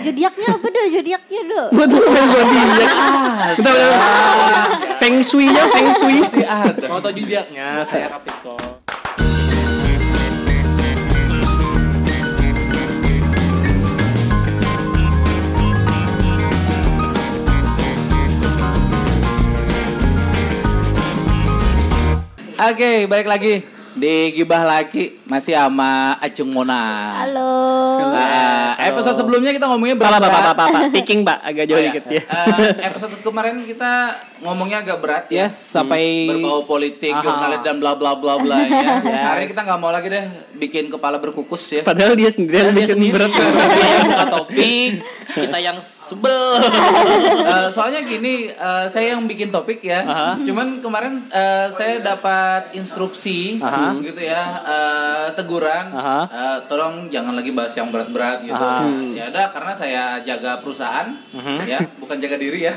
Zodiaknya apa dong? Zodiaknya dong. Betul main zodiak. Bentar, bentar. Feng shui-nya feng shui. Masih ada. Mau tau zodiaknya saya Capricorn. Oke, balik lagi di Gibah Laki masih sama Acung Mona. Halo. Nah, episode sebelumnya kita ngomongnya berat. pak, pak, pak, pak, pak. Picking, Pak. Agak jauh Oh, iya. dikit ya. Eh, episode kemarin kita ngomongnya agak berat ya. Yes, sampai Berbau politik, Aha. jurnalis dan bla bla bla bla ya. Yes. Hari ini kita nggak mau lagi deh bikin kepala berkukus ya. Padahal dia sendiri yang dia bikin sendiri berat. yang buka topik, kita yang sebel. Eh, soalnya gini, eh, saya yang bikin topik ya. Aha. Cuman kemarin eh, saya dapat instruksi Aha. Gitu ya, eh, teguran. Aha. Eh, tolong jangan lagi bahas yang berat-berat gitu. Aha. Ya ada karena saya jaga perusahaan, ya bukan jaga diri ya.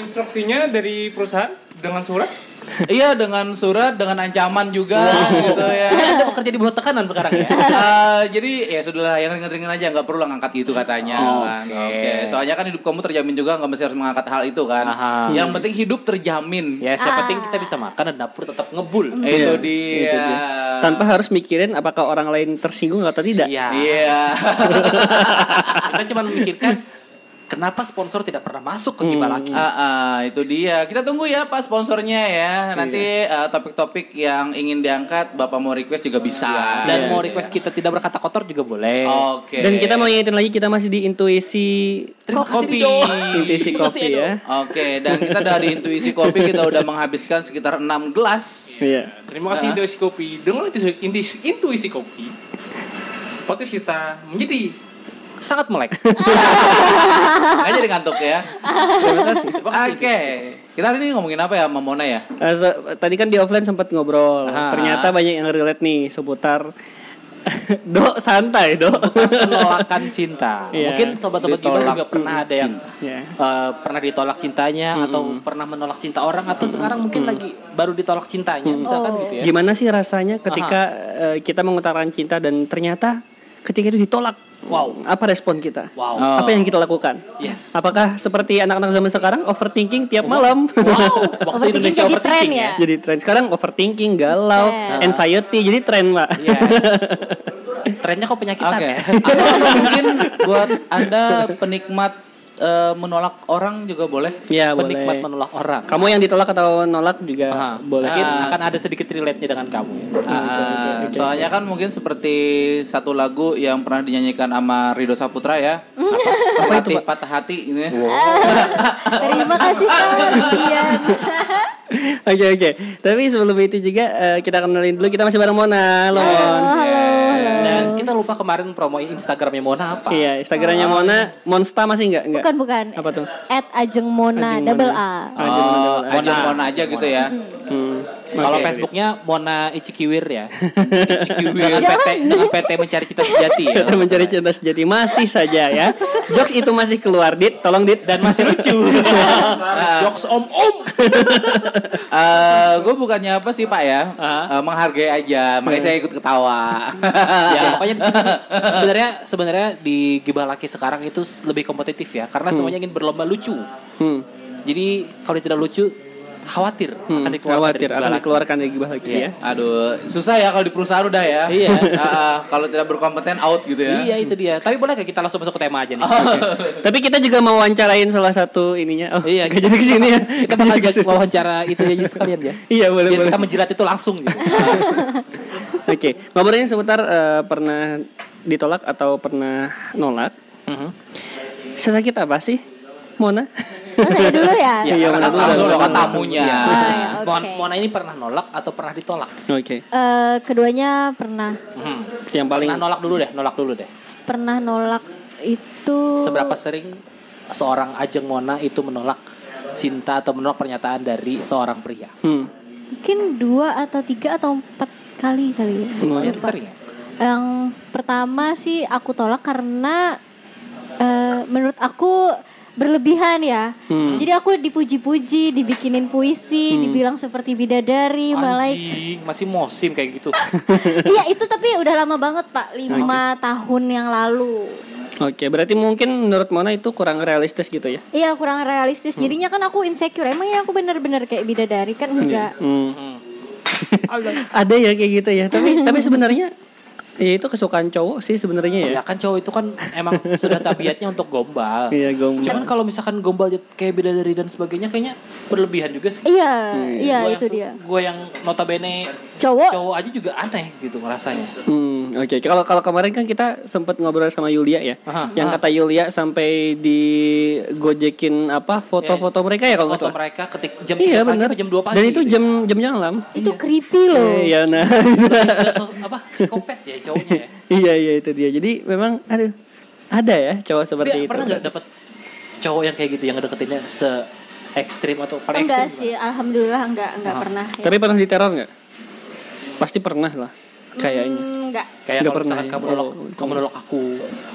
Instruksinya dari perusahaan dengan surat? Iya dengan surat, dengan ancaman juga gitu ya. Anda bekerja di bawah tekanan sekarang ya. Eh, jadi ya sudahlah yang ringan-ringan aja nggak perlu lah ngangkat itu katanya kan. Oke. Oke. Soalnya kan hidup kamu terjamin juga nggak mesti harus mengangkat hal itu kan. Aha. Yang penting hidup terjamin. Ya, yang penting kita bisa makan dan dapur tetap ngebul. Itu Iya, dia. itu dia. Tanpa harus mikirin apakah orang lain tersinggung atau tidak. Iya. Iya. Kita cuma memikirkan kenapa sponsor tidak pernah masuk ke Gibah Laki. Ah, ah, itu dia. Kita tunggu ya Pak sponsornya ya. Nanti eh, topik-topik yang ingin diangkat Bapak mau request juga bisa. Dan Iya, mau request ya. kita tidak berkata kotor juga boleh. Oke. Dan kita mau ingetin lagi kita masih di intuisi Terima kasih Kopi. Intuisi kopi ya. Oke, dan kita dari intuisi kopi kita udah menghabiskan sekitar 6 gelas. Iya. Terima kasih Intuisi Kopi. Dengan intuisi, intuisi, intuisi Kopi, podcast kita menjadi Sangat melek. Nggak jadi ngantuk ya. Terima kasih. Terima kasih. Oke. Kita hari ini ngomongin apa ya, Mam Mona ya? Eh, so- tadi kan di offline sempat ngobrol. Aha. Ternyata banyak yang relate nih seputar Do santai, Do. penolakan cinta. Iya. Mungkin sobat-sobat Ditolak juga pernah ada yang Ya. eh, pernah ditolak cintanya atau pernah menolak cinta orang atau sekarang mungkin lagi baru ditolak cintanya misalkan Oh. gitu ya. Gimana sih rasanya ketika eh, kita mengutarakan cinta dan ternyata ketika itu ditolak? Wow. Apa respon kita? Wow. Oh. Apa yang kita lakukan? Yes. Apakah seperti anak-anak zaman sekarang overthinking tiap malam? Wow. Waktu Overthinking Indonesia jadi overthinking tren ya. ya. jadi tren sekarang overthinking, galau, Buset. anxiety jadi tren, Pak. Yes. Trennya kok penyakitan Oke. ya. Atau mungkin buat Anda penikmat eh, menolak orang juga boleh. Ya, Penikmat boleh. menolak orang. Kamu yang ditolak atau nolak juga Aha. boleh. Mungkin Ah. akan ada sedikit relate-nya dengan kamu. Ah, soalnya kan mungkin seperti satu lagu yang pernah dinyanyikan sama Rido Saputra ya. Apa? Patah, patah hati ini. Terima kasih kalian. Oke oke. Tapi sebelum itu juga eh, kita kenalin dulu kita masih bareng Mona. Halo Mon. Halo, halo. Dan kita lupa kemarin promoin Instagramnya Mona apa? Iya, Instagramnya Mona Monsta masih enggak? Enggak. Bukan bukan. Apa tuh? At Ajeng Mona Ajeng double Mona. A. Oh, Mona. aja Mona aja gitu ya. Hmm. Kalau Oke. Facebooknya Mona Ichikiwir ya. Ichikiwir. dengan PT PT mencari cita sejati ya. Kita mencari cinta sejati masih saja ya. Jokes itu masih keluar, Dit. Tolong Dit dan masih lucu. Jokes om om. gue bukannya apa sih Pak ya, Eh, menghargai aja, makanya saya ikut ketawa. ya pokoknya di sini sebenarnya sebenarnya di Gibah Laki sekarang itu lebih kompetitif ya karena semuanya ingin berlomba lucu. Hmm. Jadi kalau tidak lucu khawatir Hmm. akan dikeluarkan Khawatir akan dikeluarkan dari gibah lagi ya. Aduh, susah ya kalau di perusahaan udah ya. Iya. Ah, kalau tidak berkompeten out gitu ya. Iya itu dia. Tapi boleh gak kita langsung masuk ke tema aja nih? Tapi kita juga mau wawancarain salah satu ininya. Oh, Iya, gak jadi ke sini ya. Kita bakal ajak wawancara itu aja sekalian ya. Iya, boleh Biar boleh. kita menjilat itu langsung gitu. Oke, ngobrolin seputar eh, pernah ditolak atau pernah nolak. Mhm. Sesakit apa sih, Mona? Oh, saya dulu ya. Iya, Karena Mona langsung dulu. udah kan tamunya. Ah, ya, Mon- oke. Mona ini pernah nolak atau pernah ditolak? Oke, Eh, keduanya pernah Mhm. yang paling Pernah nolak dulu deh, nolak dulu deh. pernah nolak itu Seberapa sering seorang Ajeng Mona itu menolak cinta atau menolak pernyataan dari seorang pria? hmm. mungkin dua atau tiga atau empat kali kali ya. Lumayan Lupa. sering ya? Yang pertama sih aku tolak karena eh, menurut aku berlebihan ya. Hmm. Jadi aku dipuji-puji, dibikinin puisi, dibilang seperti bidadari, malaikat. Masih musim kayak gitu. Iya itu tapi udah lama banget pak, lima tahun yang lalu. Oke, berarti mungkin menurut Mona itu kurang realistis gitu ya? Iya kurang realistis. Jadinya kan aku insecure. Emang ya aku bener-bener kayak bidadari kan enggak. Hmm. Ada ya kayak gitu ya. Tapi tapi sebenarnya ya itu kesukaan cowok sih sebenarnya ya. ya kan cowok itu kan emang sudah tabiatnya untuk gombal. Iya, gombal. Cuman kalau misalkan gombal kayak bidadari dan sebagainya kayaknya berlebihan juga sih. Iya, iya Gua itu yang, dia. Gue yang notabene Cowok. cowok aja juga aneh gitu ngerasanya. Hmm, oke. Kalau kalau kemarin kan kita sempat ngobrol sama Yulia ya. Aha. yang kata Yulia sampai digojekin apa foto-foto mereka ya kalau nggak Foto mereka ketik jam Iya 3 pagi benar. apa jam 2 pagi. Dan itu gitu ya. jam jam malam. Itu creepy loh. Iya nah. Sos- apa psikopat ya cowoknya ya. iya iya itu dia. Jadi memang aduh ada ya cowok seperti Tapi itu. pernah nggak dapet cowok yang kayak gitu yang ngedeketinnya se ekstrim atau paling Enggak ekstrim? sih, alhamdulillah enggak enggak pernah. Ya. Tapi pernah diteror nggak? Pasti pernah lah. Kayaknya. Hmm, enggak. Kayak Nggak kalau pernah misalkan ya? kamu nolak, Oh, kamu nolak aku.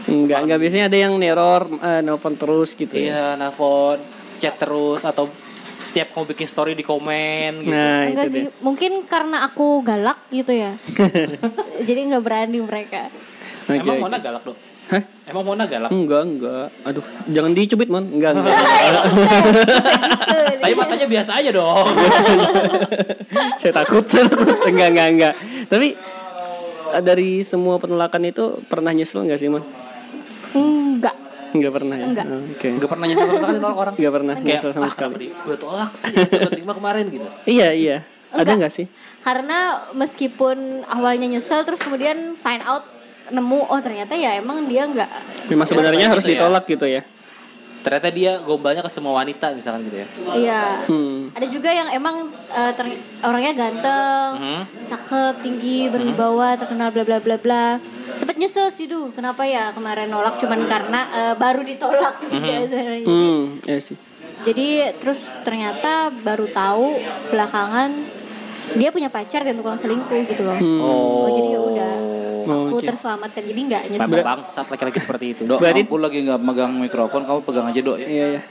Enggak, enggak biasanya ada yang neror, eh, nelpon terus gitu. ya. Iya, nelfon, chat terus atau setiap kamu bikin story di komen gitu. Nah, enggak itu sih, deh. mungkin karena aku galak gitu ya. Jadi enggak berani mereka. Oke, Emang. Mona galak dong? Hah? Emang Mona galak? Enggak, enggak. Aduh, jangan dicubit, Mon. Enggak, enggak. Tapi matanya biasa aja dong. saya takut, saya takut. Enggak, enggak, enggak. Tapi eh, dari semua penolakan itu pernah nyesel enggak sih, Mon? Enggak. Enggak pernah ya. Enggak. Oh, Oke. Gak pernah nyesel sama sekali nolak orang. Enggak pernah Kayak, nyesel sama ah, sekali. gue tolak sih, gue terima kemarin gitu. Iya, iya. Ada Enggak. enggak sih? Karena meskipun awalnya nyesel terus kemudian find out nemu oh ternyata ya emang dia enggak Memang sebenarnya harus gitu ya. ditolak gitu ya. Ternyata dia gombalnya ke semua wanita misalkan gitu ya. iya. Hmm. Ada juga yang emang ter- orangnya ganteng, Mhm. cakep, tinggi, berwibawa, terkenal bla bla bla bla. Sempet nyesel sih duh, kenapa ya kemarin nolak cuman karena eh, baru ditolak sebenarnya. Hmm, ya sih. Jadi terus ternyata baru tahu belakangan dia punya pacar dan tukang selingkuh gitu loh. Oh, jadi ya udah Oh, aku oke. terselamatkan jadi nggak nyesel. Bang bangsat laki-laki seperti itu. Dok, Berarti- aku lagi nggak megang mikrofon, kamu pegang aja dok ya. Iya, iya.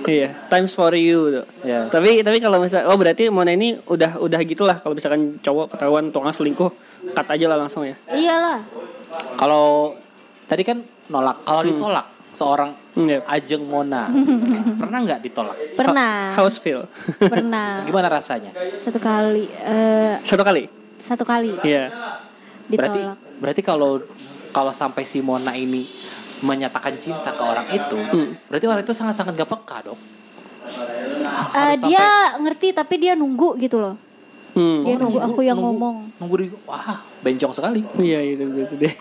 Iya, times for you tuh. Ya. Tapi tapi kalau misal oh berarti Mona ini udah udah gitulah kalau misalkan cowok ketahuan tukang selingkuh, cut aja lah langsung ya. Iyalah. Kalau tadi kan nolak, kalau ditolak seorang Hmm, iya. Ajeng Mona pernah nggak ditolak? Pernah. House feel. Pernah. Gimana rasanya? Satu kali eh Satu kali. satu kali Iya. Berarti ditolak. berarti kalau kalau sampai si Mona ini menyatakan cinta ke orang itu, berarti orang itu sangat-sangat gak peka dong. Eh, dia ngerti tapi dia nunggu gitu loh. Hmm. Dia nunggu aku yang ngomong. Nunggu di, wah bencong sekali. Iya itu itu deh.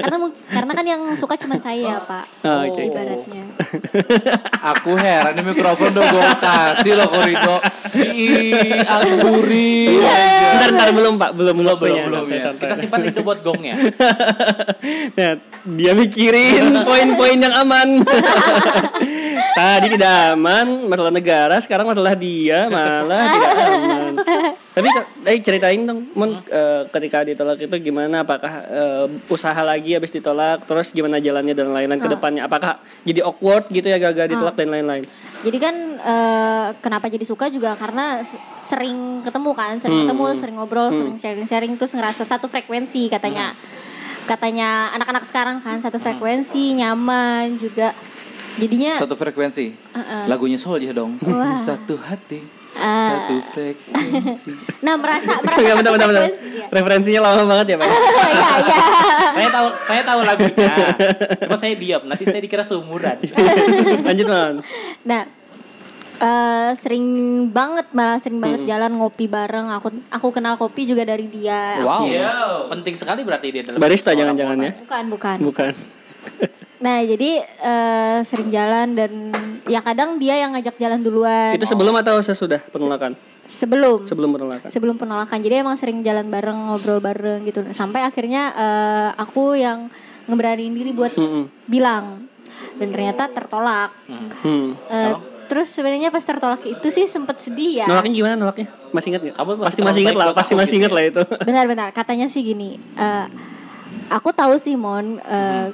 Karena karena kan yang suka cuma saya, Pak. Ah, oke. Ibaratnya. Aku heran ini mikrofon udah gue kasih loh Korito. Ih, Angguri. Bentar, bentar belum Pak, belum belum belum, punya. belum, ya. santai. Kita simpan itu buat gongnya. Nah, dia mikirin poin-poin yang aman. Tadi tidak aman, masalah negara, sekarang masalah dia malah tidak aman. Tapi eh, ceritain dong, eh, ketika ditolak itu gimana? Apakah eh, usaha lagi habis ditolak, terus gimana jalannya dan lain-lain ke depannya? Apakah jadi awkward gitu ya gagal ditolak dan lain-lain? Jadi kan eh, kenapa jadi suka juga karena sering ketemu kan, sering Hmm. ketemu, sering ngobrol, sering sharing-sharing terus ngerasa satu frekuensi katanya. Katanya anak-anak sekarang kan satu frekuensi, nyaman juga. Jadinya Satu frekuensi. Uh-uh. Lagunya Soldier dong. Wah. Satu hati. Ah. Satu frekuensi. nah merasa merasa Enggak, bentar, bentar, bentar. Referensinya lama banget ya Pak? Iya, iya. saya tahu saya tahu lagunya. Cuma saya diam, nanti saya dikira seumuran. Lanjut Man. Nah, eh, sering banget malah sering banget Hmm. jalan ngopi bareng. Aku aku kenal kopi juga dari dia. Wow. Yo. Penting sekali berarti dia dalam Barista jangan-jangan ya? Bukan, bukan. Bukan. Nah, jadi eh, sering jalan dan ya kadang dia yang ngajak jalan duluan. Itu sebelum atau sesudah penolakan? sebelum Sebelum penolakan. sebelum penolakan. Jadi emang sering jalan bareng, ngobrol bareng gitu. Sampai akhirnya eh, aku yang ngeberaniin diri buat Mm-mm. bilang dan ternyata tertolak. Hmm. Eh, terus sebenarnya pas tertolak itu sih sempet sedih ya. Nolaknya gimana nolaknya? Masih ingat nggak? Kamu masih pasti masih ingat lah, pasti masih gitu ingat ya. lah itu. Benar-benar katanya sih gini. eh, aku tahu sih Mon, eh,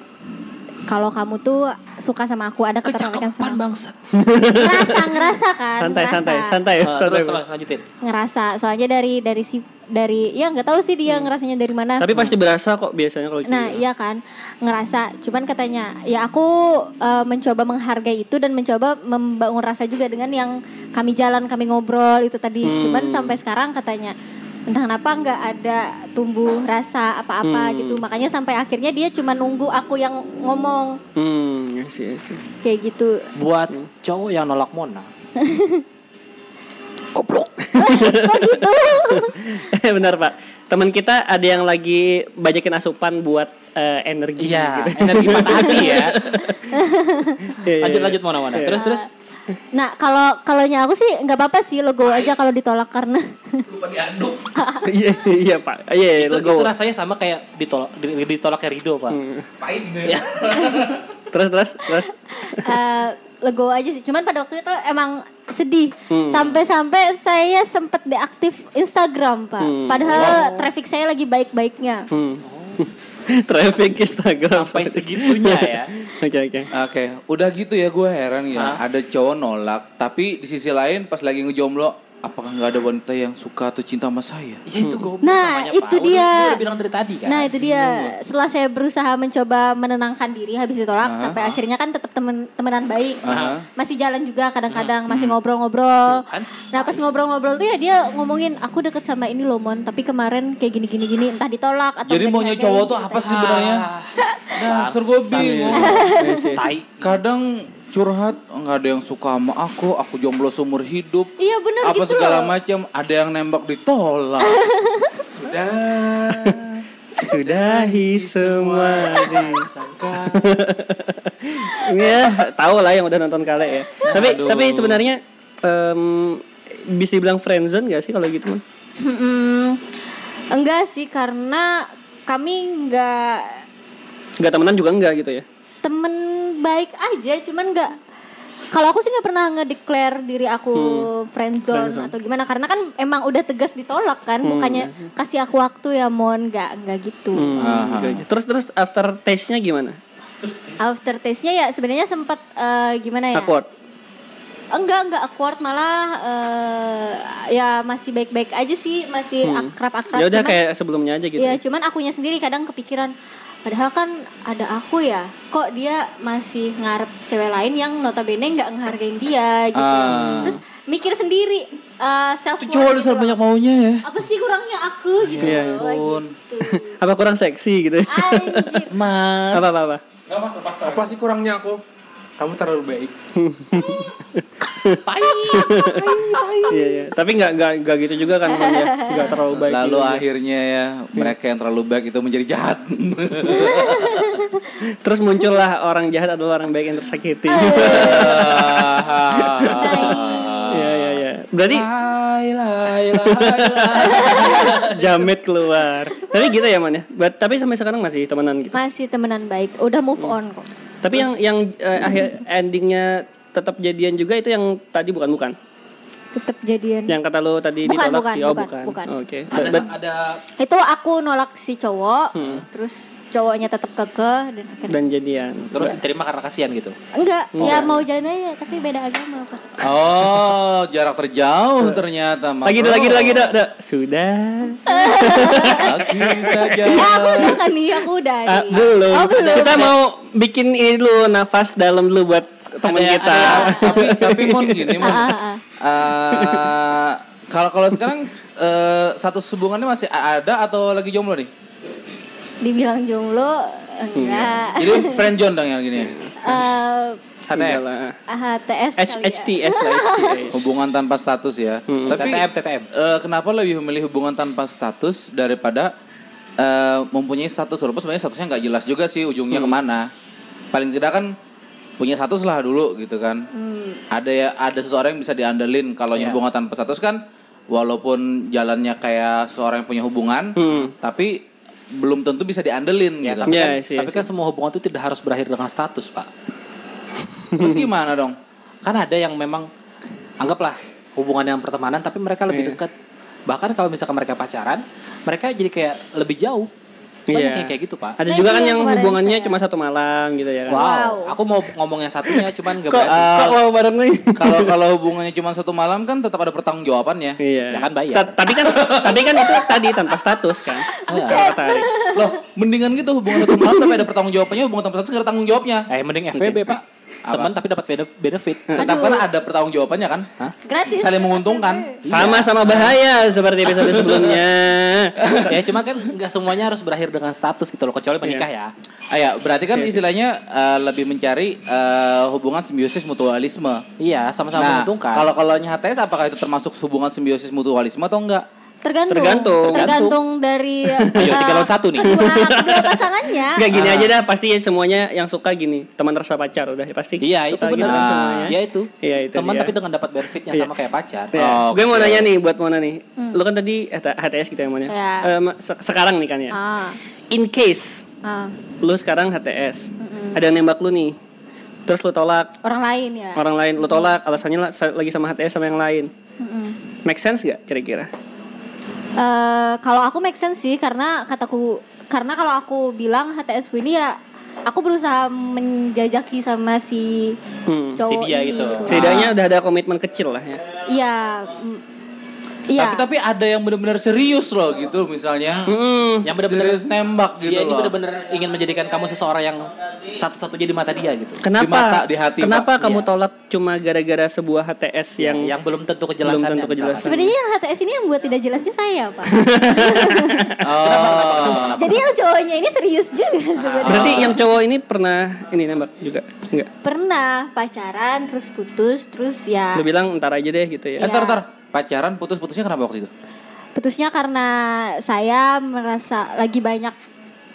kalau kamu tuh suka sama aku ada ketertarikan Kecakapan sama bangsat. ngerasa ngerasa kan Santai ngerasa. santai santai Eh, santai. terus terus lanjutin. ngerasa soalnya dari dari si dari ya nggak tahu sih dia Hmm. ngerasanya dari mana Tapi pasti berasa kok biasanya kalau gitu. Nah iya kan ngerasa, cuman katanya ya aku eh, mencoba menghargai itu dan mencoba membangun rasa juga dengan yang kami jalan kami ngobrol itu tadi. Hmm. Cuman sampai sekarang katanya entah kenapa nggak ada tumbuh rasa apa-apa Hmm. gitu. Makanya sampai akhirnya dia cuma nunggu aku yang ngomong Hmm, sih, iya sih. kayak gitu. Buat cowok yang nolak Mona. Goblok. Eh, Benar Pak. Teman kita ada yang lagi bajakin asupan buat eh, energi. Iya, gitu. energi patah hati ya. Iya, iya, Lanjut iya. lanjut Mona Mona. Terus terus Nah kalau kalau aku sih nggak apa-apa sih logo aja kalau ditolak karena Lupa diaduk. Iya iya Pak. Iya iya, itu, logo. itu rasanya sama kayak ditolak di- ditolaknya Rido, Pak. Pahit deh. Terus terus terus. eh, legowo aja sih. Cuman pada waktu itu emang sedih. Hmm. Sampai-sampai saya sempet deaktif Instagram, Pak. Hmm. Padahal traffic saya lagi baik-baiknya. Hmm. Traffic Instagram Sampai segitunya ya. Oke oke. Oke, udah gitu ya gue heran ya. Hah? Ada cowok nolak, tapi di sisi lain pas lagi ngejomblo, apakah nggak ada wanita yang suka atau cinta sama saya? Ya itu goblok Nah, namanya, itu Pak. Dia. Udah, udah bilang dari tadi kan. Nah itu dia setelah saya berusaha mencoba menenangkan diri habis ditolak Ah. sampai akhirnya kan tetap temen temenan baik Ah. masih jalan juga kadang-kadang masih ngobrol-ngobrol Kan? nah pas ngobrol-ngobrol tuh ya dia ngomongin aku deket sama ini loh mon tapi kemarin kayak gini-gini gini entah ditolak atau Jadi maunya cowok tuh gitu. apa sih sebenarnya? Gue bingung. Iya, sih, iya. Tai. Kadang curhat nggak ada yang suka sama aku, aku jomblo seumur hidup. iya bener apa gitu segala macam, ada yang nembak ditolak. Sudah. Sudahi semua ya tahu lah yang udah nonton kale ya tapi Aduh. tapi sebenarnya em, bisa dibilang friendzone gak sih kalau gitu man? Mm, enggak sih karena kami nggak Gak temenan juga enggak gitu ya temen baik aja cuman nggak kalau aku sih nggak pernah ngedeclare diri aku friendzone, Friendzone. atau gimana karena kan emang udah tegas ditolak kan bukannya kasih aku waktu ya mon nggak nggak gitu. Hmm, gitu. terus terus after taste nya gimana? After taste nya ya sebenarnya sempat eh, gimana ya? Awkward? Enggak enggak awkward malah eh, ya masih baik-baik aja sih masih akrab-akrab ya udah kayak sebelumnya aja gitu Iya, ya. cuman akunya sendiri kadang kepikiran padahal kan ada aku ya kok dia masih ngarep cewek lain yang notabene nggak ngehargain dia gitu Ah. terus mikir sendiri uh, self Itu cowok gitu banyak maunya ya. apa sih kurangnya aku gitu Iya, loh, ampun. gitu. apa kurang seksi gitu Anjir. Mas. apa apa. Apa sih kurangnya aku? Kamu terlalu baik. iya iya tapi nggak nggak nggak gitu juga kan ya nggak terlalu baik Lalu juga. akhirnya ya mereka yang terlalu baik itu menjadi jahat. terus muncullah orang jahat adalah orang baik yang tersakiti Nah, Iya iya iya. Berarti jamet keluar. Tapi gitu ya man ya. But, tapi sampai sekarang masih temenan gitu. masih temenan baik udah move on kok Tapi yang yang eh, akhir endingnya tetap jadian juga itu yang tadi bukan bukan. Tetap jadian Yang kata lo tadi Bukan, ditolak bukan, sih. Oh bukan, bukan. bukan. Oke. ada But- ada itu aku nolak si cowok Hmm. terus cowoknya tetap kekeh dan akhirnya dan jadian. terus diterima karena kasihan gitu. enggak ya mau jalan aja tapi beda agama pak Oh, jarak terjauh ternyata. Mak Lagi Bro. lagi lagi dok dok. Sudah. Lagi saja. ya aku udah kan nih aku udah Ah, nih belum. Oh, belum. Kita mau bikin ini dulu nafas dalam dulu buat teman kita. ada- tapi tapi mon gini mon. Ah, ah, ah. Eh, Kalau kalau sekarang eh, satu hubungannya masih ada atau lagi jomblo nih? dibilang jomblo enggak Jadi friend zone dong yang gini. Eh, HTS. HTS H kali ya. HTS lah HTS. Hubungan tanpa status ya. Tapi TTM, TTM. eh, kenapa lebih memilih hubungan tanpa status daripada eh, mempunyai status walaupun sebenarnya statusnya nggak jelas juga sih ujungnya ke mana. Paling tidak kan punya status lah dulu gitu kan. Hmm. Ada ya ada seseorang yang bisa diandelin kalau Iya. hubungan tanpa status kan walaupun jalannya kayak seorang yang punya hubungan Hmm. tapi belum tentu bisa diandelin Ya, gitu. tapi, Iya, kan, sih, tapi sih. kan semua hubungan itu tidak harus berakhir dengan status, Pak. Terus gimana dong? Kan ada yang memang anggaplah hubungan yang pertemanan tapi mereka lebih Iya. dekat. Bahkan kalau misalkan mereka pacaran, mereka jadi kayak lebih jauh. Banyak Iya. yang kayak gitu pak. Ada Nah, juga kan yang hubungannya saya- cuma satu malam gitu ya kan. Wow. Wow. Aku mau ngomong yang satunya, cuman gak Kok, berani. kok mau bareng nih? Kalau kalau hubungannya cuma satu malam kan tetap ada pertanggungjawabannya. Iya. Ya kan bayar. Ta- tapi kan tapi kan itu tadi tanpa status kan. Kalau tarik. Loh, mendingan gitu hubungan satu malam tapi ada pertanggung jawabannya, hubungan tanpa status nggak ada tanggung jawabnya. Eh mending FWB pak. Teman tapi dapat bene- benefit. Tetap kan ada pertanggung jawabannya kan? Gratis. Saling menguntungkan. Sama-sama bahaya seperti episode sebelumnya. ya cuma kan nggak semuanya harus berakhir dengan status gitu loh kecuali menikah ya. Ah, ya, berarti kan istilahnya eh, lebih mencari eh, hubungan simbiosis mutualisme. Iya sama-sama Nah, menguntungkan. kalau kalau HTS apakah itu termasuk hubungan simbiosis mutualisme atau enggak? Tergantung. Tergantung. Tergantung dari Ayo, tiga eh, lawan satu nih. Kedua, kedua pasangannya. Enggak gini aja dah pasti semuanya yang suka gini teman rasa pacar udah pasti Iya itu suka benar. gitu kan semuanya. Iya itu. Iya, itu Teman dia. tapi dengan dapat benefitnya Iya. sama kayak pacar. Ya, Oh, Gue mau nanya nih buat Mona nih. Lu kan tadi eh, HTS gitu ya Mona. Ya. Eh, ma- se- sekarang nih kan ya. Ah, In case ah. lu sekarang HTS, ada yang nembak lu nih. Terus lu tolak, Orang lain ya. orang lain lu tolak, alasannya la- sa- lagi sama HTS sama yang lain. Mm-mm. Make sense gak kira-kira? Eh, kalau aku make sense sih karena kataku karena kalau aku bilang HTS ku ini ya aku berusaha menjajaki sama si Hmm. cowok si dia ini gitu. Setidaknya udah ada komitmen kecil lah ya. Iya. Iya. Tapi tapi ada yang benar-benar serius loh gitu misalnya. Hmm. Yang benar-benar serius nembak gitu Dia ini benar-benar ingin menjadikan kamu seseorang yang satu-satunya di mata dia gitu. Kenapa? Di mata, di hati, kenapa Pak. kamu Iya. tolak cuma gara-gara sebuah HTS yang yang yang belum tentu kejelasannya. Belum tentu kejelasan. Sebenarnya yang HTS ini yang buat tidak jelasnya saya, Pak. Oh. Jadi yang cowoknya ini serius juga sebenarnya. Berarti yang cowok ini pernah ini nembak juga? Enggak. Pernah pacaran terus putus terus ya Lu bilang ntar aja deh gitu ya. Eh, Ntar, ntar. Pacaran putus-putusnya kenapa waktu itu? putusnya karena saya merasa lagi banyak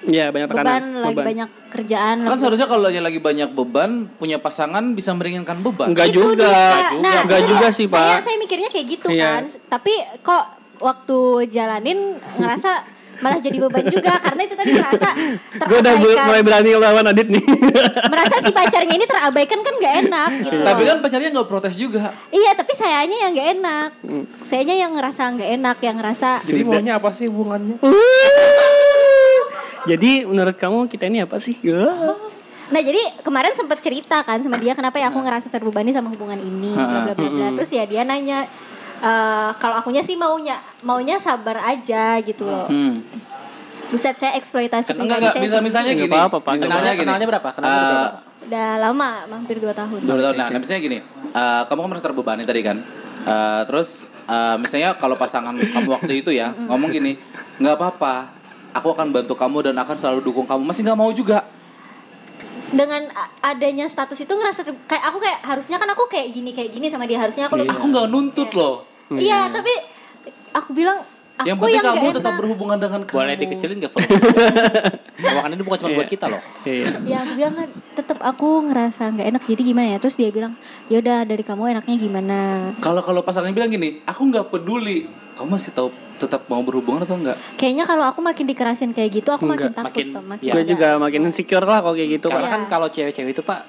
Iya, banyak beban, tekanan. lagi beban. banyak kerjaan. Kan lagi- seharusnya kalau lagi banyak beban, punya pasangan bisa meringankan beban. Enggak Itu juga. dia. Nah, Enggak juga sih, Saya, Pak. saya mikirnya kayak gitu Iya. kan. Tapi kok waktu jalanin ngerasa malah jadi beban juga karena itu tadi merasa Gue udah terabaikan. mulai berani lawan Adit nih. merasa si pacarnya ini terabaikan kan gak enak gitu. Tapi kan pacarnya nggak protes juga. Iya, tapi sayanya yang gak enak. Hmm. Sayanya yang ngerasa nggak enak, yang ngerasa Jadi maunya apa sih hubungannya? Jadi menurut kamu kita ini apa sih? Ya. Nah jadi kemarin sempat cerita kan sama dia kenapa ya aku ngerasa terbebani sama hubungan ini bla bla bla. Terus ya dia nanya eh, kalau akunya sih maunya maunya sabar aja gitu loh. Hmm. Buset saya eksploitasi Enggak enggak bisa misalnya gini. apa-apa, Pak. Misalnya Kenalnya, gini. kenalnya berapa? Kenalnya Eh, berapa? udah lama hampir 2 tahun. Dua tahun. Nah, nah, misalnya gini, eh, kamu kan merasa terbebani tadi kan. Eh, terus eh, misalnya kalau pasangan kamu waktu itu ya ngomong gini, nggak apa-apa, aku akan bantu kamu dan akan selalu dukung kamu. Masih nggak mau juga. Dengan a- adanya status itu ngerasa kayak aku kayak harusnya kan aku kayak gini kayak gini sama dia harusnya aku Aku nggak nuntut loh. Iya, tapi aku bilang aku yang penting yang kamu tetap enak. berhubungan dengan kamu. Boleh dikecilin gak? Ruangan ini bukan cuma buat kita loh. Iya. ya aku bilang kan tetap aku ngerasa nggak enak jadi gimana ya terus dia bilang yaudah dari kamu enaknya gimana Kalau kalau pasangan bilang gini, aku nggak peduli. Kamu masih tahu tetap mau berhubungan atau enggak? kayaknya kalau aku makin dikerasin kayak gitu aku makin Enggak, takut makin- makin iya. Gue juga makin insecure lah kalau kayak gitu, Karena Pak. kan kalau cewek-cewek itu pak,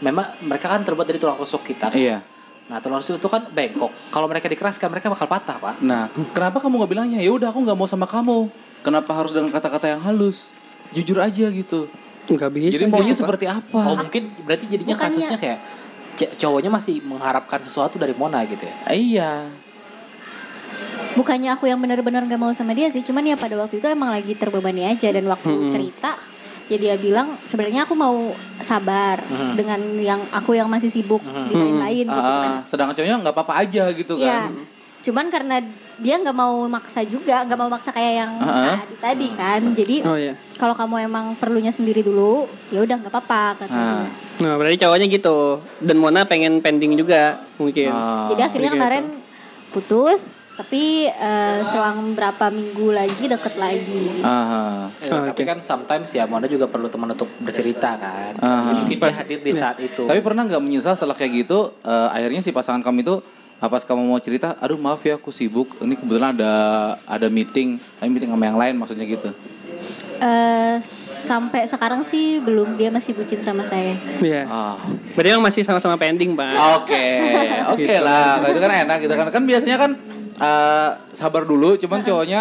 memang mereka kan terbuat dari tulang rusuk kita. Iya. Nah tulang rusuk itu kan bengkok. Kalau mereka dikeraskan mereka bakal patah pak. Nah, kenapa kamu nggak bilangnya? Ya udah aku nggak mau sama kamu. Kenapa harus dengan kata-kata yang halus? Jujur aja gitu. Enggak bisa. Jadi maunya gitu, seperti apa? Oh mungkin berarti jadinya Bukannya- kasusnya kayak c- cowoknya masih mengharapkan sesuatu dari Mona gitu ya. Eh, Iya. bukannya aku yang benar-benar nggak mau sama dia sih cuman ya pada waktu itu emang lagi terbebani aja dan waktu cerita ya dia bilang sebenarnya aku mau sabar dengan yang aku yang masih sibuk di lain-lain gitu Ah, sedangkan cowoknya nggak apa-apa aja gitu Iya. kan. Cuman karena dia nggak mau maksa juga, nggak mau maksa kayak yang Ah, ah. tadi tadi kan. Jadi Oh iya. kalau kamu emang perlunya sendiri dulu, ya udah nggak apa-apa katanya. Ah. Nah, berarti cowoknya gitu. Dan Mona pengen pending juga mungkin. Ah, Jadi akhirnya begitu. kemarin putus, tapi eh, selang berapa minggu lagi deket lagi. ah, Eh, Oh, Tapi kan sometimes ya Mona juga perlu teman untuk bercerita kan. Ah. Mungkin dia hadir di saat itu. Tapi pernah nggak menyesal setelah kayak gitu? eh, akhirnya si pasangan kamu itu apa pas kamu mau cerita, aduh maaf ya aku sibuk. Ini kebetulan ada ada meeting, tapi meeting sama yang lain maksudnya gitu. Eh, sampai sekarang sih belum dia masih bucin sama saya. Iya. Ah, Berarti emang masih sama-sama pending, Pak. Oke, oke lah. Kalau itu kan enak gitu kan. Kan biasanya kan eh, sabar dulu, cuman cowoknya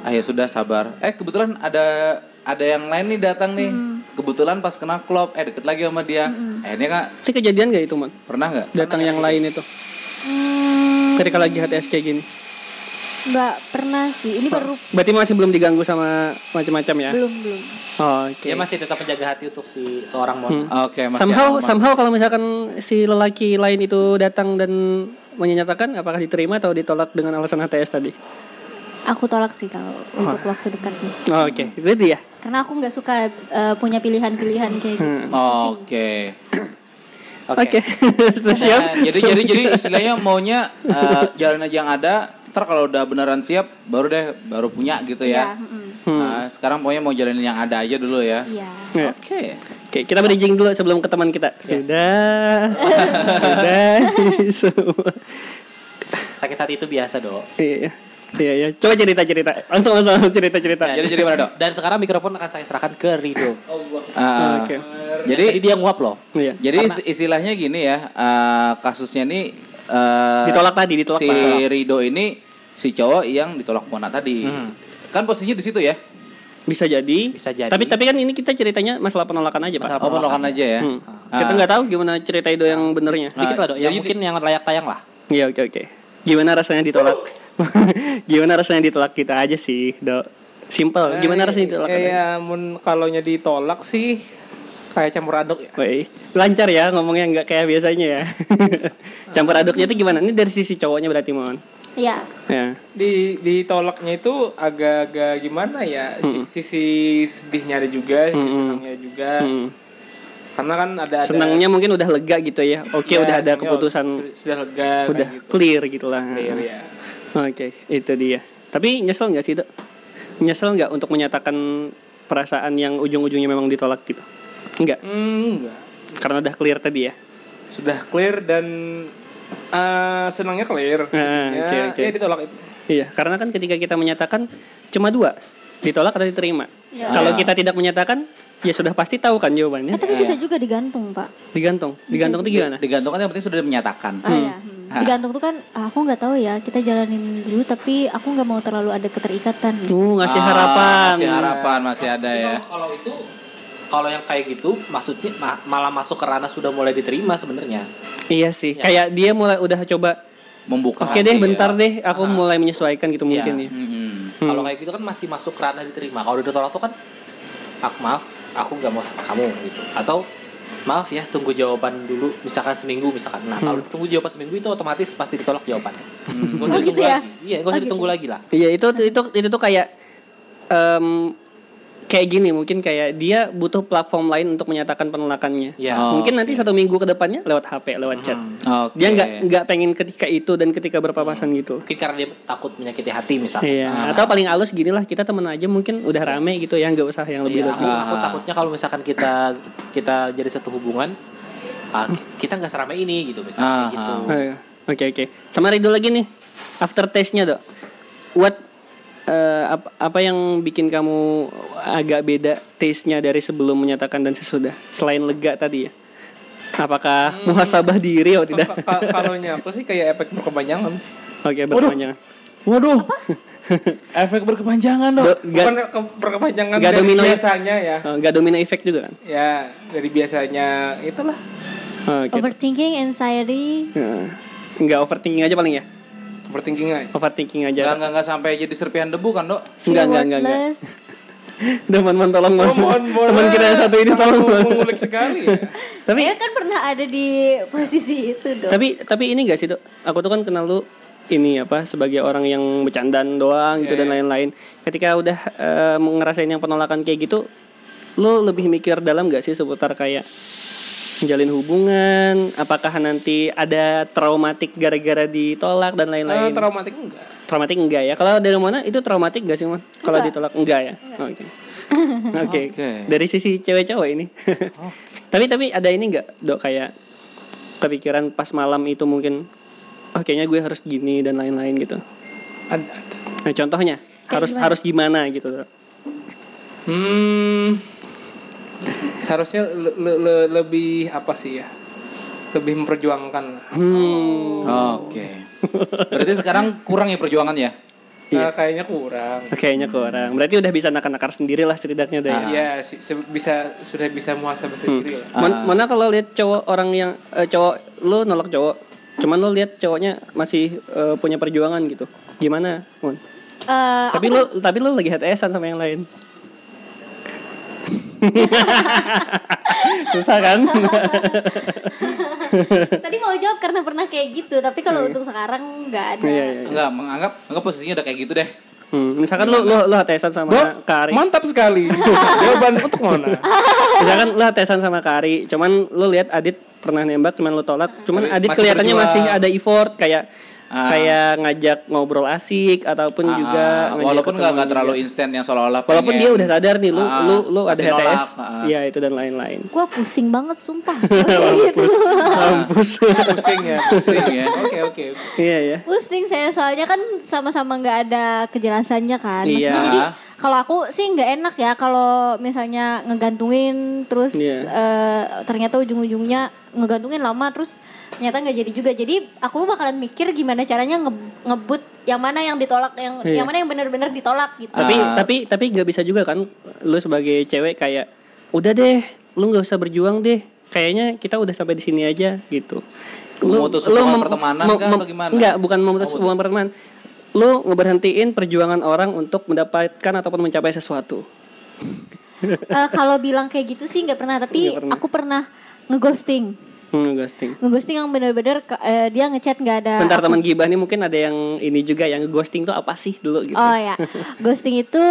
ah ya sudah sabar. Eh kebetulan ada ada yang lain nih datang nih. Kebetulan pas kena klop, eh deket lagi sama dia. Eh ini kak Itu kejadian gak itu, Man? pernah nggak? Datang yang lain itu. Hmm, Ketika lagi HTS kayak gini. nggak pernah sih. Ini baru Berarti masih belum diganggu sama macam-macam ya? belum belum. Oh, oke. Dia masih tetap menjaga hati untuk si seorang mon. Oke, masih somehow aman. somehow kalau misalkan si lelaki lain itu datang dan menyatakan apakah diterima atau ditolak dengan alasan HTS tadi? Aku tolak sih kalau untuk waktu dekat nih. Oh, oke. Itu dia. Karena aku nggak suka eh, punya pilihan-pilihan kayak gitu. Hmm. Oke. Oke. Sudah siap? Jadi jadi jadi istilahnya maunya eh, jalan aja yang ada. Ntar kalau udah beneran siap, baru deh baru punya gitu Iya, ya. mm-mm. Nah, sekarang pokoknya mau jalanin yang ada aja dulu ya. Iya. Ya. Oke. Oke, kita bridging dulu sebelum ke teman kita. Sudah. Sudah. Semua. Sakit hati itu biasa dok. Iya. Iya, iya. Coba cerita-cerita. Langsung langsung langsung cerita-cerita. Jadi jadi mana dok? Dan sekarang mikrofon akan saya serahkan ke Rido. Ah, Oke. Jadi Jadi dia nguap loh. Iya. jadi ist- istilahnya gini ya, eh, kasusnya nih eh, Ditolak tadi, ditolak si. Rido ini si cowok yang ditolak Mona tadi. Hmm. Kan posisinya di situ ya. Bisa jadi. Bisa jadi. Tapi tapi kan ini kita ceritanya masalah penolakan aja, Pak. Masalah Oh, penolakan aja ya. Hmm. Ah. Kita nggak tahu gimana cerita itu yang benernya. Sedikit lah dok. Yang Jadi- mungkin yang layak tayang lah. Iya, oke oke. Gimana rasanya ditolak? gimana rasanya ditolak kita aja sih, Dok? Simple. Gimana rasanya ditolak? Eh, ya, mun kalau nya ditolak sih kayak campur aduk ya. Woi, lancar ya ngomongnya nggak kayak biasanya ya. Campur aduknya itu gimana? Ini dari sisi cowoknya berarti mohon. Iya. Ya. Di ditolaknya itu agak-agak gimana ya? Si- Sisi sedihnya ada juga, sisi Mm-mm. senangnya juga. Hmm. Karena kan ada, ada Senangnya mungkin udah lega gitu ya. Oke, Ya, udah ada keputusan sudah, sudah lega udah kayak gitu. clear gitu lah. Clear, ya. Oke, itu dia. Tapi nyesel nggak sih, Dok? Nyesel nggak untuk menyatakan perasaan yang ujung-ujungnya memang ditolak gitu? Enggak, Hmm, enggak. karena udah clear tadi ya. Sudah clear dan eh, senangnya clear. Ah, Sedihnya, oke, oke. Ya ditolak itu. Iya, karena kan ketika kita menyatakan cuma dua, ditolak atau diterima. Ya. Kalau kita tidak menyatakan, ya sudah pasti tahu kan Eh, jawabannya. tapi bisa juga digantung, Pak. Digantung, digantung itu gimana? Digantung kan yang penting sudah menyatakan. Ah ya. hmm. Digantung tuh kan ah, aku nggak tahu ya. Kita jalanin dulu tapi aku nggak mau terlalu ada keterikatan. Uh, ngasih Ah, harapan. Masih harapan masih ada ya. Kalau itu kalau yang kayak gitu maksudnya ma- malah masuk ke ranah sudah mulai diterima sebenarnya. Iya sih, kayak dia mulai udah coba. Membuka Oke deh, ya. bentar deh, aku mulai menyesuaikan gitu mungkin ya. Mm-mm. Kalau kayak gitu kan masih masuk ke ranah diterima. Kalau udah ditolak tuh kan aku maaf, aku nggak mau sama kamu gitu. Atau maaf ya, tunggu jawaban dulu misalkan seminggu misalkan. Nah, kalau tunggu jawaban seminggu itu otomatis pasti ditolak jawabannya. Gak usah Oh, ditunggu gitu ya? lagi. Iya, gak usah Oh, ditunggu gitu. lagi lah. Iya itu itu itu tuh kayak em, kayak gini mungkin kayak dia butuh platform lain untuk menyatakan penolakannya. Iya. Oh, mungkin nanti satu minggu ke depannya lewat HP, lewat chat. Oke. Dia nggak nggak pengen ketika itu dan ketika berpapasan gitu. Mungkin karena dia takut menyakiti hati misalnya. Iya. Atau paling halus gini lah kita temen aja mungkin udah rame gitu ya nggak usah yang lebih Iya, lebih. aku, aku takutnya kalau misalkan kita kita jadi satu hubungan, ah, kita nggak seramai ini gitu misalnya Ah, gitu. Oh, iya. Oke oke. Sama Rido lagi nih. After taste-nya dok. What eh, apa, apa yang bikin kamu agak beda taste-nya dari sebelum menyatakan dan sesudah? Selain lega tadi ya. Apakah muhasabah diri atau tidak? Ka- ka- Kalau nya aku sih kayak efek berkepanjangan. Oke, berkepanjangan. Waduh. Efek berkepanjangan dong. Do- Bukan Gak, ke- berkepanjangan nggak dari domino- biasanya ya. nggak domino effect juga kan? Ya, dari biasanya itulah. Oke. Overthinking, anxiety. Nah, Nggak overthinking aja paling ya? Overthinking aja. Overthinking Enggak aja. enggak enggak sampai jadi serpihan debu kan, Dok? Enggak, enggak, enggak, enggak. worthless. Teman teman tolong Oh. Teman kita yang satu ini Sangat tolong Mon. mengulik sekali ya. Tapi Saya kan pernah ada di posisi itu dong. tapi tapi ini gak sih dok aku tuh kan kenal lu ini apa sebagai orang yang bercandaan doang gitu Iya, dan lain-lain ketika udah eh, ngerasain yang penolakan kayak gitu lu lebih mikir dalam gak sih seputar kayak menjalin hubungan apakah nanti ada traumatik gara-gara ditolak dan Eh, lain-lain traumatik enggak. traumatik enggak ya kalau dari mana itu traumatik gak sih mon kalau Enggak. ditolak enggak ya oke oke Oke. dari sisi cewek cowok ini tapi tapi ada ini enggak dok kayak kepikiran pas malam itu mungkin oh kayaknya gue harus gini dan lain-lain gitu Ada, ada. nah contohnya Kayak harus gimana? harus gimana gitu dok Hmm. Seharusnya le- le- le- lebih apa sih ya? Lebih memperjuangkan lah. hmm Oke. Berarti sekarang kurang ya perjuangan ya? Iya. Eh, kayaknya kurang. Kayaknya kurang. Berarti udah bisa nakar-nakar sendiri lah setidaknya udah ya. Iya, si- se- bisa sudah bisa muhasabah sendiri. Mon- Mana kalau lihat cowok orang yang eh, cowok lu nolak cowok, cuman lu lihat cowoknya masih eh, punya perjuangan gitu. Gimana, Mon? Eh, Tapi lu tapi lu lagi HTSan sama yang lain. Susah kan? tadi mau jawab karena pernah kayak gitu, tapi kalau untuk sekarang nggak ada. Iya, iya. Enggak, menganggap anggap posisinya udah kayak gitu deh. Hmm, misalkan lu lu lu HTSan sama Bo, Kari. mantap sekali. Jawaban untuk Mona. Misalkan lu HTSan sama Kari, cuman lu lihat Adit pernah nembak cuman lu tolak, cuman Adit masih kelihatannya masih ada effort kayak Ah. kayak ngajak ngobrol asik ataupun Ah, juga ah, walaupun nggak nggak terlalu juga. instan yang seolah-olah Walaupun pengen. dia udah sadar nih lu Ah, lu lu ada masih nolak, HTS. ah. Iya, itu dan lain-lain. Gua pusing banget sumpah. Kayak gitu. Mampus. Pusing ya. pusing ya. Oke, oke. Iya ya. pusing saya soalnya kan sama-sama nggak ada kejelasannya kan. Maksudnya Iya. Jadi kalau aku sih nggak enak ya kalau misalnya ngegantungin terus Iya. eh, ternyata ujung-ujungnya ngegantungin lama terus ternyata nggak jadi juga. Jadi aku bakalan mikir gimana caranya nge- ngebut yang mana yang ditolak yang Iya. yang mana yang benar-benar ditolak gitu. Tapi Ah. tapi tapi nggak bisa juga kan lu sebagai cewek kayak udah deh, lu nggak usah berjuang deh. Kayaknya kita udah sampai di sini aja gitu. Memutus hubungan mem- pertemanan mem- mem- atau gimana? Enggak, bukan memutus Oh, hubungan pertemanan. Lu ngeberhentiin perjuangan orang untuk mendapatkan ataupun mencapai sesuatu. Eh, kalau bilang kayak gitu sih nggak pernah. Tapi Nggak pernah. aku pernah ngeghosting. Hmm, ghosting. Ngeghosting yang benar-benar ke- eh, dia ngechat nggak ada. Bentar teman gibah nih mungkin ada yang ini juga yang ghosting tuh apa sih dulu gitu. Oh ya, ghosting itu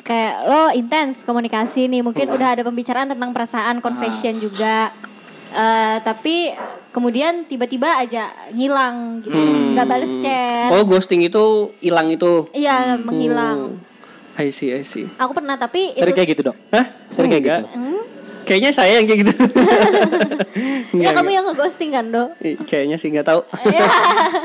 kayak lo intens komunikasi nih, mungkin udah ada pembicaraan tentang perasaan, confession juga. Eh, tapi kemudian tiba-tiba aja ngilang gitu, nggak bales chat. Oh, ghosting itu hilang itu. Iya, menghilang. I see, I see. Aku pernah tapi Sering itu kayak gitu dong. Hah? Sering kayak Enggak. gitu. Hmm? Kayaknya saya yang kayak gitu. ya kamu yang ngeghosting kan, Do? Kayaknya sih nggak tahu. Iya.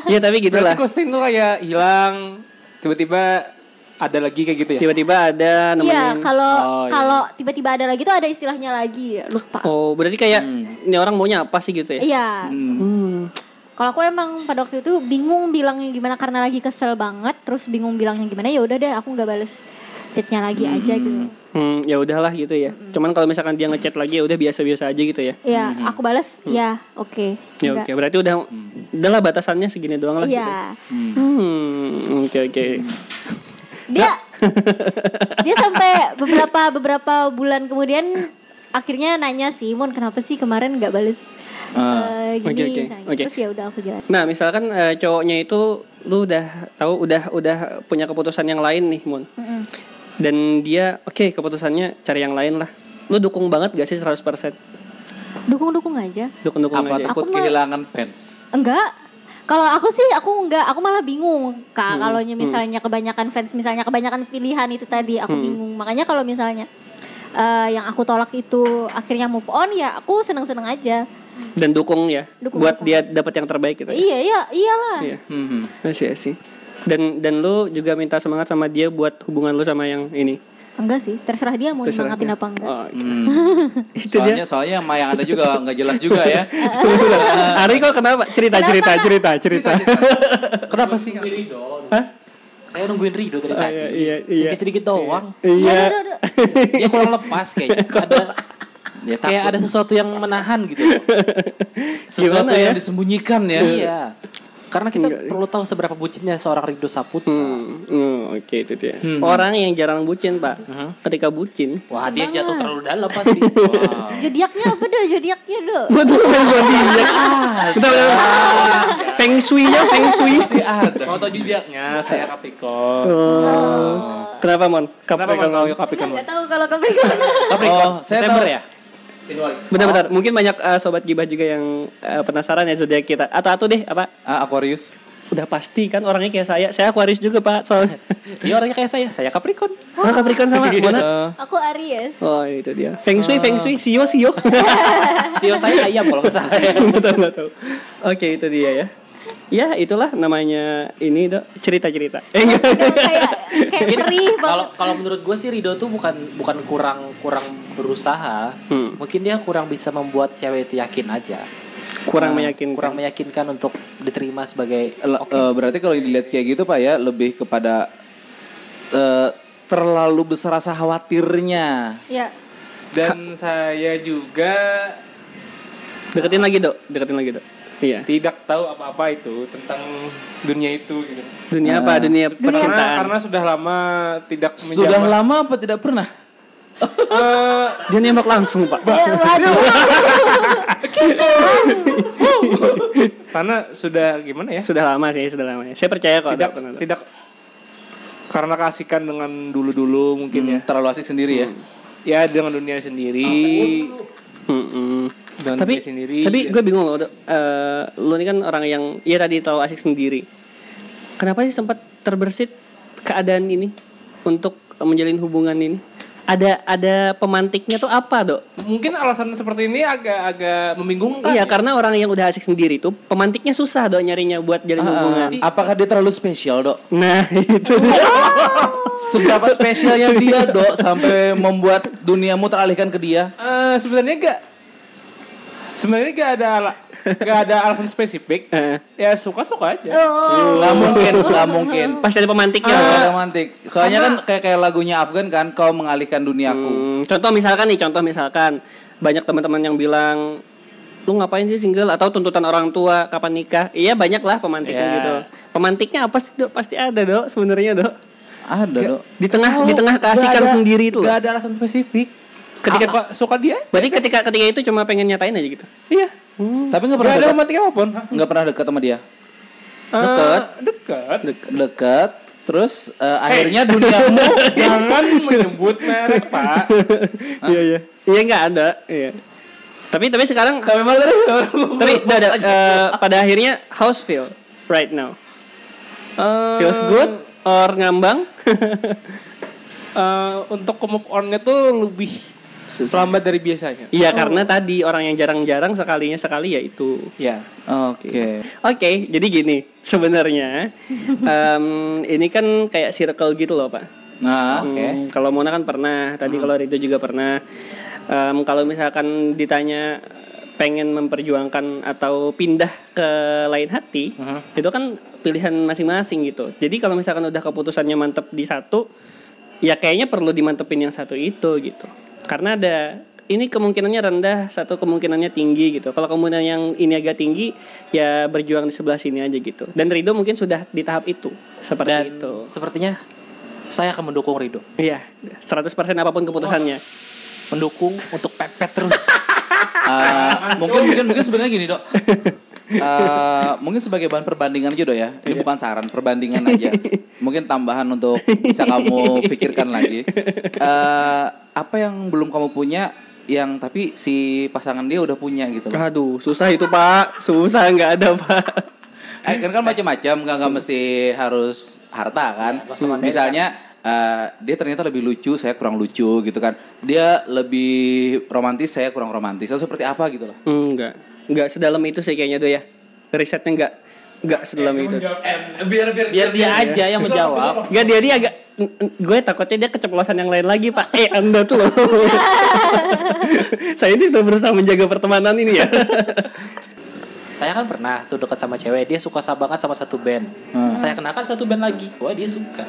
Iya tapi gitulah. Berarti ghosting tuh kayak hilang, tiba-tiba ada lagi kayak gitu ya? Tiba-tiba ada Iya, nemenin. kalau Oh, iya. kalau tiba-tiba ada lagi tuh ada istilahnya lagi, lupa. Oh, berarti kayak ini orang maunya apa sih gitu ya? Iya. Hmm. Kalau aku emang pada waktu itu bingung bilangnya gimana karena lagi kesel banget, terus bingung bilangnya gimana ya udah deh aku nggak bales chatnya lagi aja gitu. Hmm, ya udahlah gitu ya. Cuman kalau misalkan dia ngechat lagi ya udah biasa-biasa aja gitu ya. Iya, aku balas, ya oke. Ya Nggak- oke, berarti udah udahlah batasannya segini doang lah gitu. Iya. Hmm, oke oke. Dia dia sampai beberapa beberapa bulan kemudian akhirnya nanya sih, Mon kenapa sih kemarin nggak bales eh, gini? Oke, oke, misalnya. oke. Terus ya udah aku jelasin. Nah, misalkan eh, cowoknya itu lu udah tahu udah udah punya keputusan yang lain nih, Mun. Mm-mm. Dan dia oke keputusannya cari yang lain lah. Lu dukung banget gak sih 100%? Dukung-dukung aja. Dukung-dukung Apa aja. takut Aku kehilangan fans? Enggak. Kalau aku sih aku enggak, aku malah bingung kak. Hmm, Kalau misalnya kebanyakan fans, misalnya kebanyakan pilihan itu tadi, aku Hmm. bingung. Makanya kalau misalnya eh, yang aku tolak itu akhirnya move on, ya aku seneng-seneng aja. Dan dukung ya Dukung, buat dukung. dia dapat yang terbaik gitu. ya? Iya, iya, iyalah. Iya. Hmm. Masih sih. Dan dan lu juga minta semangat sama dia buat hubungan lu sama yang ini. Enggak sih, terserah dia mau Terserah nyemangatin dia. apa enggak. Oh, Hmm. itu dia. Soalnya soalnya sama yang ada juga nggak jelas juga ya. Ari kok kenapa? Cerita Kenapa, cerita cerita cerita. Kenapa sih? Hah? Saya nungguin Rido dari Oh, tadi. iya, iya, iya. Sedikit-sedikit doang. Ya, Iya. udah, udah, udah. Dia kurang lepas kayaknya. Ada Ya, kayak ada sesuatu yang menahan gitu. sesuatu Gimana ya? yang disembunyikan ya. iya. Karena kita perlu tahu seberapa bucinnya seorang Rido Saputra. Hmm, hmm, oke itu dia. Orang yang jarang bucin, Pak. Ketika bucin, Wah, dia jatuh terlalu dalam pasti. Zodiaknya apa deh? Zodiaknya deh. betul kan zodiak. Bentar. Feng shui-nya feng shui. Masih ada. Mau tau zodiaknya, saya Capricorn. Oh. Kenapa, Mon? Kenapa Capricorn. mau kau Capricorn? Enggak tahu kalau Capricorn. Capricorn. Oh, saya Desember tahu. ya? Bentar-bentar, mungkin banyak eh, sobat gibah juga yang eh, penasaran ya zodiak kita. Atau atau deh, apa? Ah, Aquarius. Udah pasti kan orangnya kayak saya. Saya Aquarius juga, Pak. Soalnya. Dia orangnya kayak saya, saya Capricorn. Oh, Capricorn sama mana? Aku Aries. Oh, itu dia. Feng shui, feng shui, sio, sio. Sio saya ayam kalau nggak salah. Tahu, tahu. Oke, itu dia ya. Ya, itulah namanya ini, Dok. Cerita-cerita. Eh, enggak. Udah kayak kayak perih Kalau kalau menurut gue sih Rido tuh bukan bukan kurang kurang berusaha. Hmm. Mungkin dia kurang bisa membuat cewek itu yakin aja. Kurang Nah, meyakinkan. Kurang meyakinkan untuk diterima sebagai Le- eh, berarti kalau dilihat kayak gitu Pak ya lebih kepada eh, terlalu besar rasa khawatirnya. Ya. Dan saya juga Deketin lagi dok, deketin lagi dok. Iya. tidak tahu apa-apa itu tentang dunia itu gitu. Dunia apa? Dunia Karena, percintaan. karena sudah lama tidak Sudah menjabat. lama apa tidak pernah? Eh, Dia nembak langsung pak. Eh, waduh. karena sudah gimana ya? Sudah lama sih, sudah lama. Saya percaya kok. Tidak Dok. tidak karena kasihkan dengan dulu-dulu mungkin ya. Hmm, terlalu asik sendiri ya. Ya dengan dunia sendiri. Mm-mm. Dengan tapi sendiri. tapi gue bingung loh Dok. Eh, lu ini kan orang yang ya tadi terlalu asik sendiri kenapa sih sempat terbersit keadaan ini untuk menjalin hubungan ini ada ada pemantiknya tuh apa dok mungkin alasan seperti ini agak-agak membingungkan. iya karena orang yang udah asik sendiri tuh pemantiknya susah dok nyarinya buat jalin hubungan Ah, apakah dia terlalu spesial, Dok? nah itu dia. Seberapa spesialnya dia, Dok, sampai membuat duniamu teralihkan ke dia? Eh, sebenarnya gak sebenarnya gak ada gak ada alasan spesifik. Eh. ya suka-suka aja. Oh. Nggak mungkin, nggak mungkin. pasti ada pemantiknya Ada romantik. Soalnya kan kayak kayak lagunya Afgan kan, kau mengalihkan duniaku. Hmm, contoh misalkan nih, contoh misalkan banyak teman-teman yang bilang lu ngapain sih single atau tuntutan orang tua kapan nikah? Iya banyak lah pemantiknya Ya. gitu. Pemantiknya apa sih dok? Pasti ada dok sebenarnya dok. Ada, Dok. Di tengah di tengah keasikan sendiri itu. loh. Gak ada alasan spesifik. Ketika kok suka dia, Berarti ketika ketika itu cuma pengen nyatain aja gitu. iya. Tapi nggak Gak pernah ada dekat. romantik apa pun. Nggak pernah dekat sama dia. Dekat. dekat. Dekat. Terus eh, akhirnya duniamu Jangan menyebut merek, Pak. Iya iya. Iya nggak ada. Iya. Tapi tapi sekarang sampai mana tadi? tapi udah ada, eh, pada akhirnya how's feel right now? Eh, Feels good or ngambang? eh, untuk move on-nya tuh lebih lambat dari biasanya. Iya karena tadi orang yang jarang-jarang sekalinya sekali ya itu. Ya. Oke. Oke, jadi gini sebenarnya em, ini kan kayak circle gitu loh pak. Nah, Hmm, Kalau Mona kan pernah, tadi kalau Rido juga pernah. Em, kalau misalkan ditanya pengen memperjuangkan atau pindah ke lain hati, itu kan pilihan masing-masing gitu. Jadi kalau misalkan udah keputusannya mantep di satu, ya kayaknya perlu dimantepin yang satu itu gitu. Karena ada ini kemungkinannya rendah, satu kemungkinannya tinggi gitu. Kalau kemungkinan yang ini agak tinggi, ya berjuang di sebelah sini aja gitu. Dan Rido mungkin sudah di tahap itu, seperti Dan itu. sepertinya saya akan mendukung Rido. Iya, 100% apa pun keputusannya. Mendukung untuk pepet terus. eh, mungkin mungkin mungkin sebenarnya gini dok. Eh, mungkin sebagai bahan perbandingan aja dok ya. Ini bukan saran, perbandingan aja. Mungkin tambahan untuk bisa kamu pikirkan lagi. Eh, apa yang belum kamu punya, yang tapi si pasangan dia udah punya gitu loh. Aduh, susah itu pak, susah nggak ada pak. Eh, kan kan macam-macam, nggak nggak mesti harus harta kan. Misalnya eh, dia ternyata lebih lucu, saya kurang lucu gitu kan. Dia lebih romantis, saya kurang romantis. Atau seperti apa gitu loh. Enggak, nggak sedalam itu sih kayaknya tuh ya. Risetnya nggak nggak sedalam itu. biar biar Biar dia aja yang menjawab. Nggak dia dia agak gue takutnya dia keceplosan yang lain lagi pak. Eh anda tuh loh. Saya ini sudah berusaha menjaga pertemanan ini ya. Saya kan pernah tuh dekat sama cewek, dia suka banget sama satu band. Hmm. Saya kenakan satu band lagi. Wah, dia suka.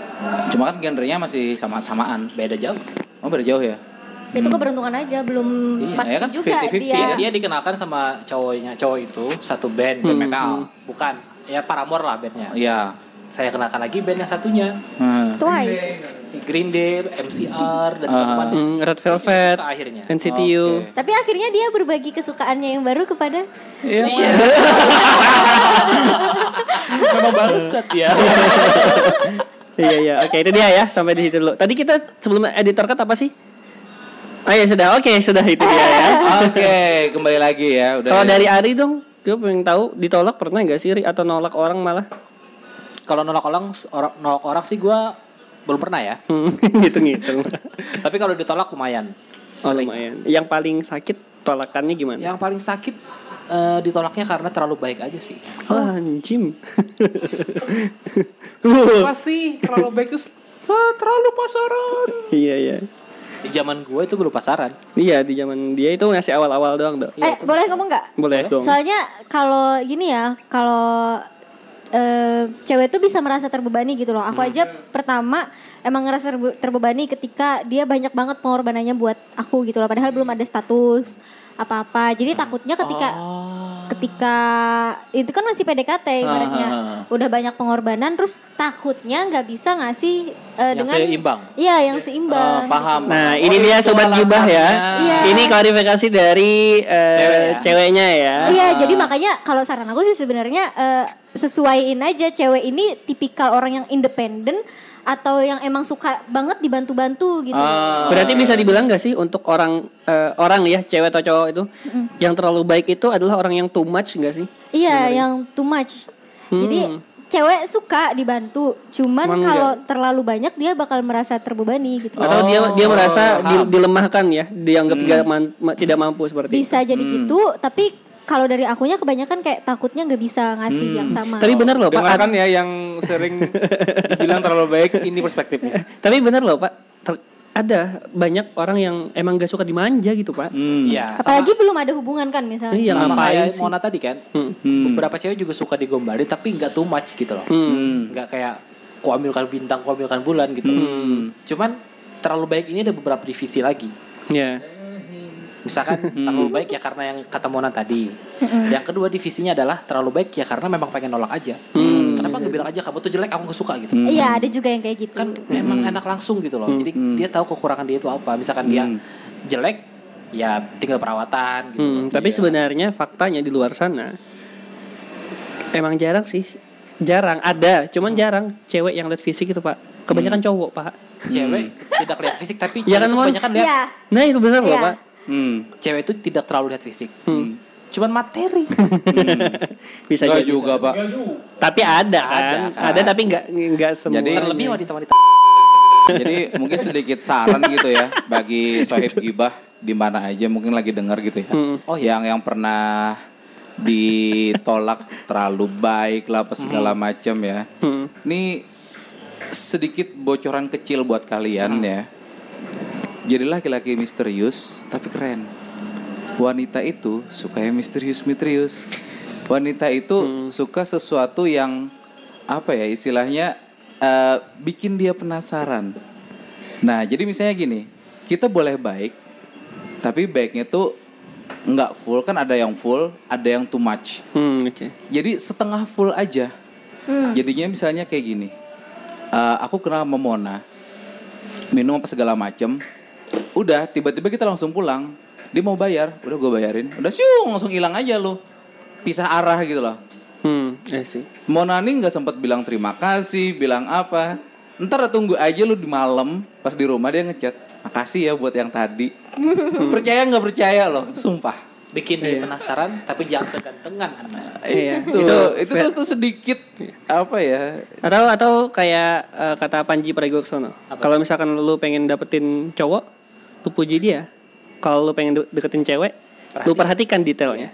Cuma kan genrenya masih sama-samaan. Beda jauh. Oh beda jauh ya? Itu keberuntungan aja, belum Iya, pasti ya kan juga 50-50 dia. Dia, dia dikenalkan sama cowoknya, cowok itu satu band, band metal. Bukan, ya Paramore lah bandnya. Iya. Saya kenakan lagi band yang satunya. Hmm. Twice. Green Day, MCR, dan Ah. teman-teman. Hmm, Red Velvet, akhirnya. NCTU. Oke. Tapi akhirnya dia berbagi kesukaannya yang baru kepada Iya. Memang bangsat ya. Iya iya, oke itu dia ya sampai di situ dulu. Tadi kita sebelum editor cut apa sih? Oh ya sudah, oke sudah itu dia ya. Oke, kembali lagi ya. Udah. Kalau dari Ari dong, gue pengen tahu ditolak pernah nggak sih Ri? atau nolak orang malah? Kalau nolak orang, orang nolak orang sih gue belum pernah ya. Hmm, Ngitung-ngitung. Tapi kalau ditolak lumayan. Oh lumayan. Yang paling sakit tolakannya gimana? Yang paling sakit eh, ditolaknya karena terlalu baik aja sih. Oh, anjim. Apa sih terlalu baik itu terlalu pasaran. iya iya. Di zaman gue itu belum pasaran. Iya di zaman dia itu ngasih awal-awal doang dong. Eh, boleh ngomong nggak? Boleh dong. Soalnya kalau gini ya, kalau eh, cewek tuh bisa merasa terbebani gitu loh. Aku Hmm. aja pertama emang ngerasa terbe- terbebani ketika dia banyak banget pengorbanannya buat aku gitu loh. Padahal belum ada status apa-apa. Hmm. Jadi takutnya ketika Oh. ketika itu kan masih PDKT ibaratnya. Udah banyak pengorbanan terus takutnya nggak bisa ngasih eh, Yang dengan seimbang. Iya, yang seimbang. Oh, paham. Nah, Oh, ini dia sobat gibah ya. Iya. Ini klarifikasi dari eh, Cewek ya. ceweknya ya. Iya, jadi makanya kalau saran aku sih sebenarnya eh, sesuaiin aja cewek ini tipikal orang yang independen atau yang emang suka banget dibantu-bantu gitu. Ah. Berarti bisa dibilang gak sih untuk orang eh, orang ya cewek atau cowok itu yang terlalu baik itu adalah orang yang too much gak sih? Iya, yang too much. Jadi cewek suka dibantu, cuman kalau terlalu banyak dia bakal merasa terbebani gitu. Atau dia dia merasa di- paham. dilemahkan ya, dianggap tidak man- ma- tidak mampu seperti itu. Bisa jadi gitu, tapi kalau dari akunya kebanyakan kayak takutnya nggak bisa ngasih yang sama. Tapi benar loh Pak. Dengarkan ya yang sering dibilang terlalu baik ini perspektifnya. Tapi benar loh Pak. Ter- ada banyak orang yang emang gak suka dimanja gitu Pak. Hmm. Iya, sama, Apalagi belum ada hubungan kan misalnya. Iya sama ngapain kayak sih? Mona tadi kan. Beberapa cewek juga suka digombalin tapi nggak too much gitu loh. Hmm. Nggak kayak ku ambilkan bintang, ku ambilkan bulan gitu. Cuman terlalu baik ini ada beberapa divisi lagi. Ya. Misalkan terlalu baik ya karena yang kata Mona tadi. Yang kedua divisinya adalah terlalu baik ya karena memang pengen nolak aja. Kenapa nggak bilang aja kamu tuh jelek aku gak suka gitu. Iya, ada juga yang kayak gitu. Kan memang enak langsung gitu loh. Jadi dia tahu kekurangan dia itu apa. Misalkan dia jelek ya tinggal perawatan gitu. Hmm, tapi sebenarnya faktanya di luar sana emang jarang sih. Jarang ada, cuman jarang cewek yang lihat fisik itu, Pak. Kebanyakan cowok, Pak. Cewek tidak lihat fisik tapi Iya cewek kan, kebanyakan lihat Iya. Nah, itu benar loh, Iya. Pak. Hmm. cewek itu tidak terlalu lihat fisik. Hmm. Cuman materi. Bisa Enggak jadi. juga, Pak. Tapi ada kan. Ada, Ada, kan. tapi nggak nggak semua. Jadi- Terlebih wanita-wanita. Jadi mungkin sedikit saran gitu ya bagi sohib gibah di mana aja mungkin lagi dengar gitu ya. Hmm. Oh, iya. Yang yang pernah ditolak terlalu baik lah apa segala macam ya. Hmm. Ini sedikit bocoran kecil buat kalian ya. Jadi laki-laki misterius tapi keren. Wanita itu suka yang misterius-misterius. Wanita itu suka sesuatu yang apa ya istilahnya eh, bikin dia penasaran. Nah, jadi misalnya gini, kita boleh baik, tapi baiknya tuh nggak full kan ada yang full, ada yang too much. Hmm, oke. Jadi setengah full aja. Jadinya misalnya kayak gini. eh, aku kenal sama Mona. Minum apa segala macem. Udah tiba-tiba kita langsung pulang. Dia mau bayar, udah gue bayarin. Udah siung langsung hilang aja lu. Pisah arah gitu loh. Hmm, eh sih. Mona nih nggak sempat bilang terima kasih, bilang apa. Ntar tunggu aja lu di malam pas di rumah dia ngechat. Makasih ya buat yang tadi. percaya nggak percaya loh, sumpah. Bikin dia penasaran tapi jangan kegantengan Anda. Iya, itu itu itu terus tuh sedikit apa ya Atau atau kayak eh, kata Panji Pragiwaksono. Kalau misalkan lu pengen dapetin cowok, lu puji dia. Kalau lu pengen de- deketin cewek, lu perhatikan detailnya.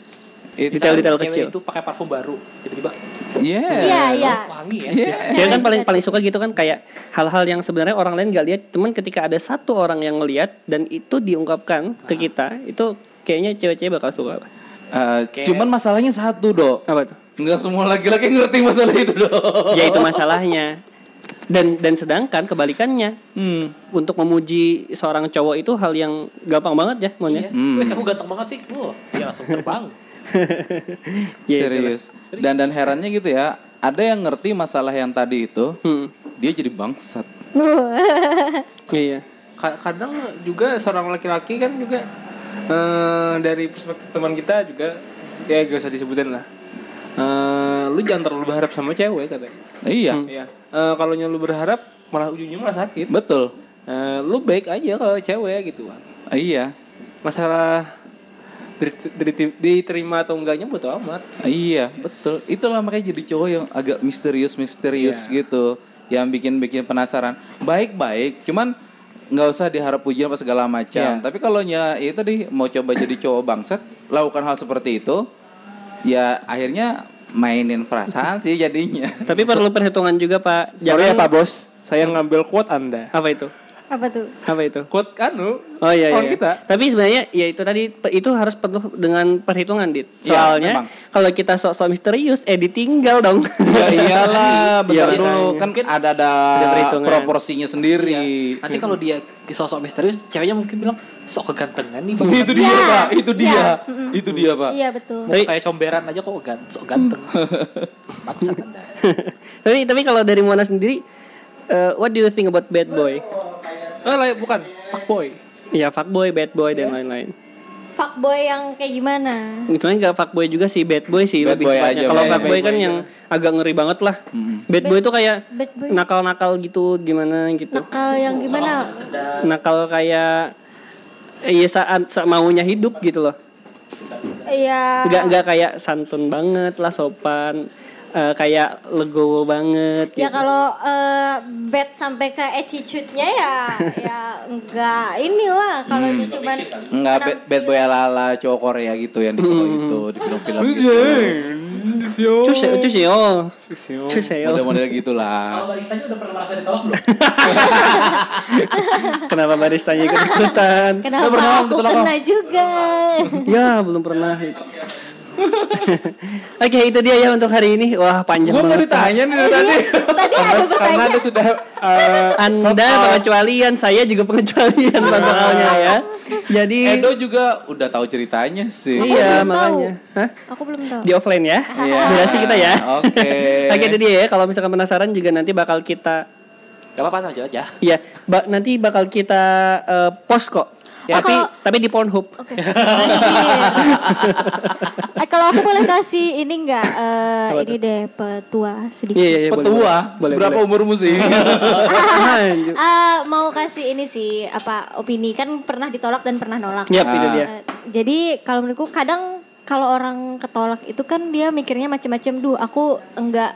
Itu- Detail-detail Cewek kecil. itu pakai parfum baru, tiba-tiba Iya. Iya, iya. wangi ya. Iya. Cewek kan paling paling suka gitu kan kayak hal-hal yang sebenarnya orang lain gak lihat, cuman ketika ada satu orang yang ngelihat dan itu diungkapkan ke kita, itu kayaknya cewek-cewek bakal suka. Eh, cuman masalahnya satu dok Apa tuh? nggak semua laki-laki ngerti masalah itu dok Ya itu masalahnya. Dan dan sedangkan kebalikannya, hmm. untuk memuji seorang cowok itu hal yang gampang banget ya, Mon ya. Iya. Weh, kamu ganteng banget sih. Wah, dia langsung terbang. Ya, serius dan dan herannya gitu ya ada yang ngerti masalah yang tadi itu Hmm. dia jadi bangsat Iya. Ka- kadang juga seorang laki-laki kan juga eh, dari perspektif teman kita juga ya gak usah disebutin lah Eh, lu jangan terlalu berharap sama cewek katanya iya Iya. Eh, kalau lu berharap malah ujungnya malah sakit betul Eh, lu baik aja kalau cewek gitu kan iya masalah diter- diter- diterima atau enggaknya buat amat Iya, betul. Itulah makanya jadi cowok yang agak misterius-misterius gitu, yang bikin-bikin penasaran. Baik-baik, cuman nggak usah diharap pujian apa segala macam. Iya. Tapi kalau nya itu tadi mau coba jadi cowok bangsat, lakukan hal seperti itu, ya akhirnya mainin perasaan sih jadinya. Tapi perlu perhitungan juga Pak. Sorry ya Pak Bos, saya ngambil quote Anda. apa itu? Apa tuh? Apa itu? Quote anu. Oh iya, kawan iya. kita. Tapi sebenarnya ya itu tadi itu harus penuh dengan perhitungan dit. Iya, Soalnya memang. kalau kita sok-sok misterius, eh ditinggal dong. Ya iyalah, bentar Iya, dulu kan ada ada Ada perhitungan. proporsinya sendiri. Nanti kalau dia sosok misterius, ceweknya mungkin bilang sok kegantengan nih bang. Itu dia, Ya. Pak. Itu dia. Ya. Itu dia, Pak. Iya betul. Mau kayak comberan aja kok gan sok ganteng. Maksa anda. tapi tapi kalau dari Mona sendiri, eh, what do you think about bad boy? Eh, lah, bukan. Fuckboy. Ya fuckboy, bad boy dan lain-lain. Fuckboy yang kayak gimana? Itu nggak fuckboy juga sih, bad boy sih Bad lebih boy tepatnya. aja, Kalau bad fuckboy boy kan aja. yang agak ngeri banget lah. Bad boy itu kayak Bad boy. nakal-nakal gitu, gimana gitu. Nakal yang gimana? Nakal kayak eh, ya saat sa- maunya hidup gitu loh. Iya. Nggak nggak kayak santun banget lah, sopan. Eh, kayak legowo banget. Ya gitu. kalau eh, bad sampai ke attitude-nya ya ya enggak inilah kalau dia cuman Enggak bad, bad boy ala-ala cowok Korea gitu yang di Solo itu di film-film gitu. Cuseo, cuseo, cuseo. Model-model gitulah. Kalau baristanya udah pernah merasa ditolak belum? Kenapa baristanya ikut ikutan? kenapa pernah aku kena juga. ya belum pernah. Oke itu dia ya untuk hari ini. Wah panjang Gua mau banget. ditanya nih dari tadi. Tadi ada Karena ada sudah eh, Anda pengecualian, saya juga pengecualian masalahnya ya. Jadi Edo juga udah tahu ceritanya sih. iya makanya. Hah? Aku belum tahu. Di offline ya. Iya. Durasi kita ya. Oke. Oke itu dia ya. Kalau misalkan penasaran juga nanti bakal kita Gak apa-apa aja aja. Iya, ba- nanti bakal kita eh, post kok. Ya, tapi kalau- tapi di Pornhub. Oke. eh, kalau aku boleh kasih ini enggak eh, Apa ini deh petua sedikit. Iya iya iya. boleh, Petua. Boleh, Seberapa boleh. umurmu sih? Ah, mau kasih ini sih apa opini kan pernah ditolak dan pernah nolak. Ah. dia. Eh, jadi kalau menurutku kadang kalau orang ketolak itu kan dia mikirnya macam-macam. Duh, aku enggak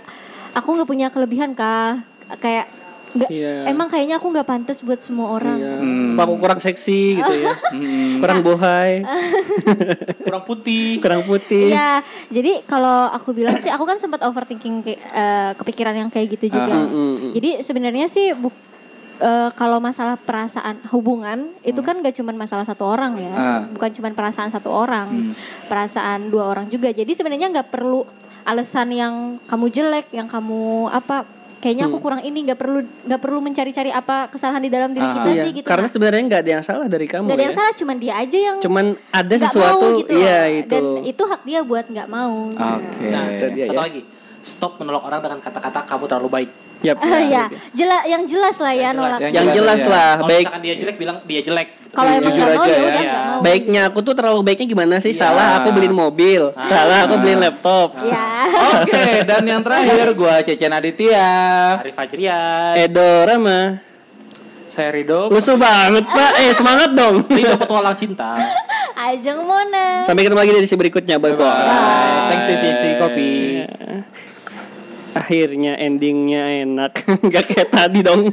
aku nggak punya kelebihan kah? Kayak nggak Iya. emang kayaknya aku nggak pantas buat semua orang. Iya. Hmm. Aku kurang seksi gitu ya. kurang bohai, Kurang putih. kurang putih. Iya, jadi kalau aku bilang sih, aku kan sempat overthinking ke- eh, kepikiran yang kayak gitu juga. Ah, mm, mm. Jadi sebenarnya sih bu- eh, kalau masalah perasaan hubungan itu kan gak cuma masalah satu orang ya, Ah. bukan cuma perasaan satu orang, perasaan dua orang juga. Jadi sebenarnya nggak perlu alasan yang kamu jelek, yang kamu apa. Kayaknya aku kurang ini nggak perlu nggak perlu mencari-cari apa kesalahan di dalam diri Ah. kita Iya, sih gitu. Karena Nah, sebenarnya nggak ada yang salah dari kamu nggak ada ya. yang salah, cuman dia aja yang Cuman ada sesuatu, mau gitu iya itu. Dan itu hak dia buat nggak mau. Oke. Nah, Itu dia, satu ya. lagi. Stop menolak orang dengan kata-kata kamu terlalu baik. Yap. ya, jelas yang jelas lah ya Yang nolak. jelas. Yang jelas jelas aja. lah, Kalau baik misalkan dia jelek bilang dia jelek. Kalau emang Jujur aja ya ya. Iya. baiknya aku tuh terlalu baiknya gimana sih? Salah aku beliin mobil, salah aku beliin laptop. Ya. Oke, dan yang terakhir gua Cecen Aditya. Arif Fajrian. Edo Rama. Saya Rido. Lusuh banget pak, eh semangat dong. Rido petualang cinta. Ajeng Mona. Sampai ketemu lagi di edisi berikutnya, bye bye. Thanks TTC Kopi. Akhirnya endingnya enak, nggak kayak tadi dong.